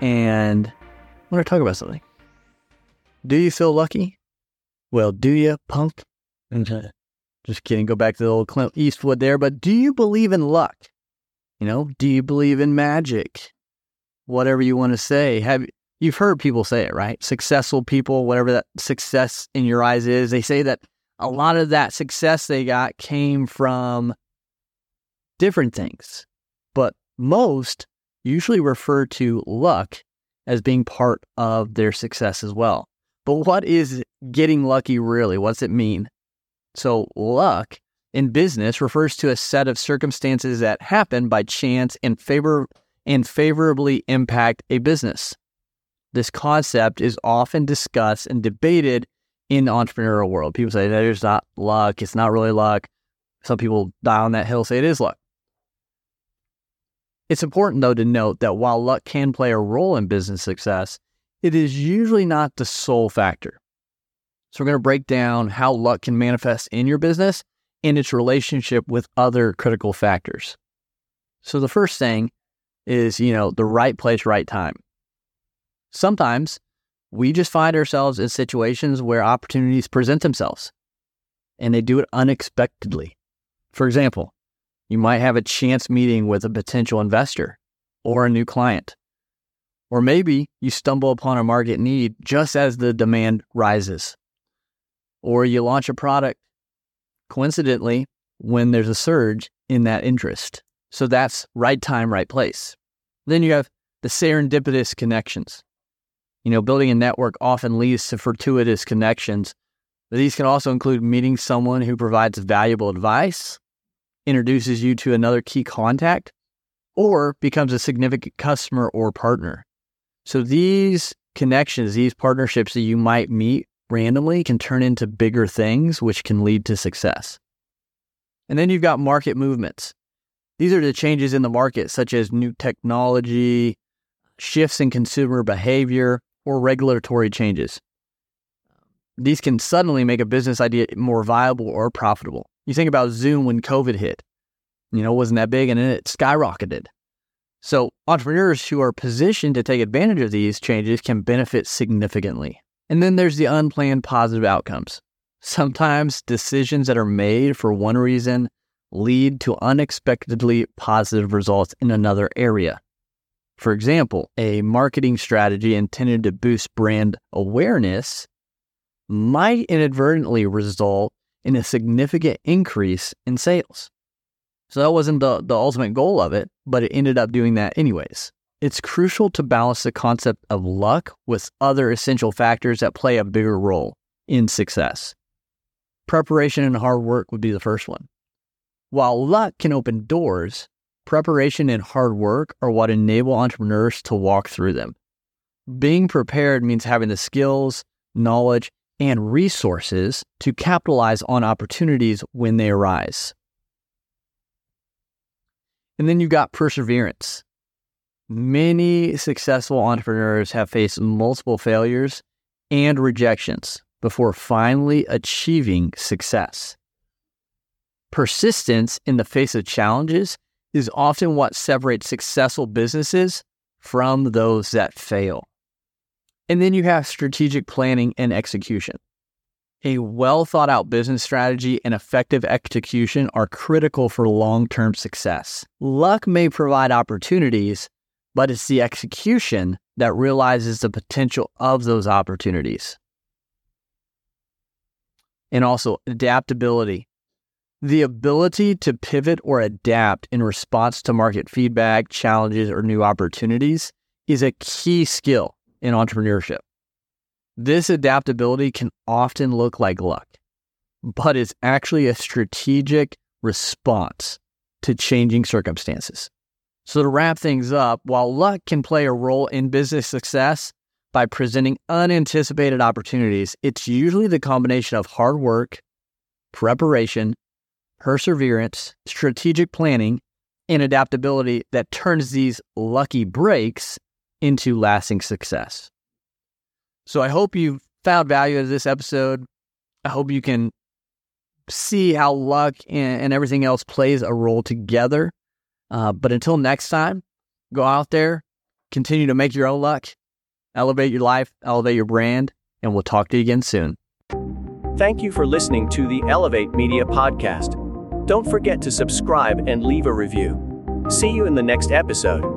and I want to talk about something. Do you feel lucky? Well, do you, punk? Just kidding. Go back to the old Clint Eastwood there. But do you believe in luck? You know, do you believe in magic? Whatever you want to say. Have you've heard people say it, right? Successful people, whatever that success in your eyes is, they say that a lot of that success they got came from different things. But most usually refer to luck as being part of their success as well. But what is getting lucky really? What's it mean? So, luck in business refers to a set of circumstances that happen by chance and favor and favorably impact a business. This concept is often discussed and debated in the entrepreneurial world. People say that there's not luck, it's not really luck. Some people die on that hill say it is luck. It's important, though, to note that while luck can play a role in business success, it is usually not the sole factor. So, we're going to break down how luck can manifest in your business and its relationship with other critical factors. So, the first thing is, you know, the right place, right time. Sometimes we just find ourselves in situations where opportunities present themselves and they do it unexpectedly. For example, you might have a chance meeting with a potential investor or a new client. Or maybe you stumble upon a market need just as the demand rises. Or you launch a product coincidentally when there's a surge in that interest. So that's right time, right place. Then you have the serendipitous connections. You know, building a network often leads to fortuitous connections. But these can also include meeting someone who provides valuable advice introduces you to another key contact, or becomes a significant customer or partner. So these connections, these partnerships that you might meet randomly can turn into bigger things, which can lead to success. And then you've got market movements. These are the changes in the market, such as new technology, shifts in consumer behavior, or regulatory changes. These can suddenly make a business idea more viable or profitable. You think about Zoom when COVID hit, you know, wasn't that big and then it skyrocketed. So, entrepreneurs who are positioned to take advantage of these changes can benefit significantly. And then there's the unplanned positive outcomes. Sometimes decisions that are made for one reason lead to unexpectedly positive results in another area. For example, a marketing strategy intended to boost brand awareness might inadvertently result in a significant increase in sales. So that wasn't the, the ultimate goal of it, but it ended up doing that anyways. It's crucial to balance the concept of luck with other essential factors that play a bigger role in success. Preparation and hard work would be the first one. While luck can open doors, preparation and hard work are what enable entrepreneurs to walk through them. Being prepared means having the skills, knowledge, and resources to capitalize on opportunities when they arise. And then you've got perseverance. Many successful entrepreneurs have faced multiple failures and rejections before finally achieving success. Persistence in the face of challenges is often what separates successful businesses from those that fail. And then you have strategic planning and execution. A well thought out business strategy and effective execution are critical for long term success. Luck may provide opportunities, but it's the execution that realizes the potential of those opportunities. And also adaptability. The ability to pivot or adapt in response to market feedback, challenges, or new opportunities is a key skill in entrepreneurship. This adaptability can often look like luck, but it's actually a strategic response to changing circumstances. So, to wrap things up, while luck can play a role in business success by presenting unanticipated opportunities, it's usually the combination of hard work, preparation, perseverance, strategic planning, and adaptability that turns these lucky breaks into lasting success. So, I hope you found value in this episode. I hope you can see how luck and, everything else plays a role together uh, but until next time, go out there, continue to make your own luck, elevate your life, elevate your brand, and we'll talk to you again soon. Thank you for listening to the Elevate Media Podcast. Don't forget to subscribe and leave a review. See you in the next episode.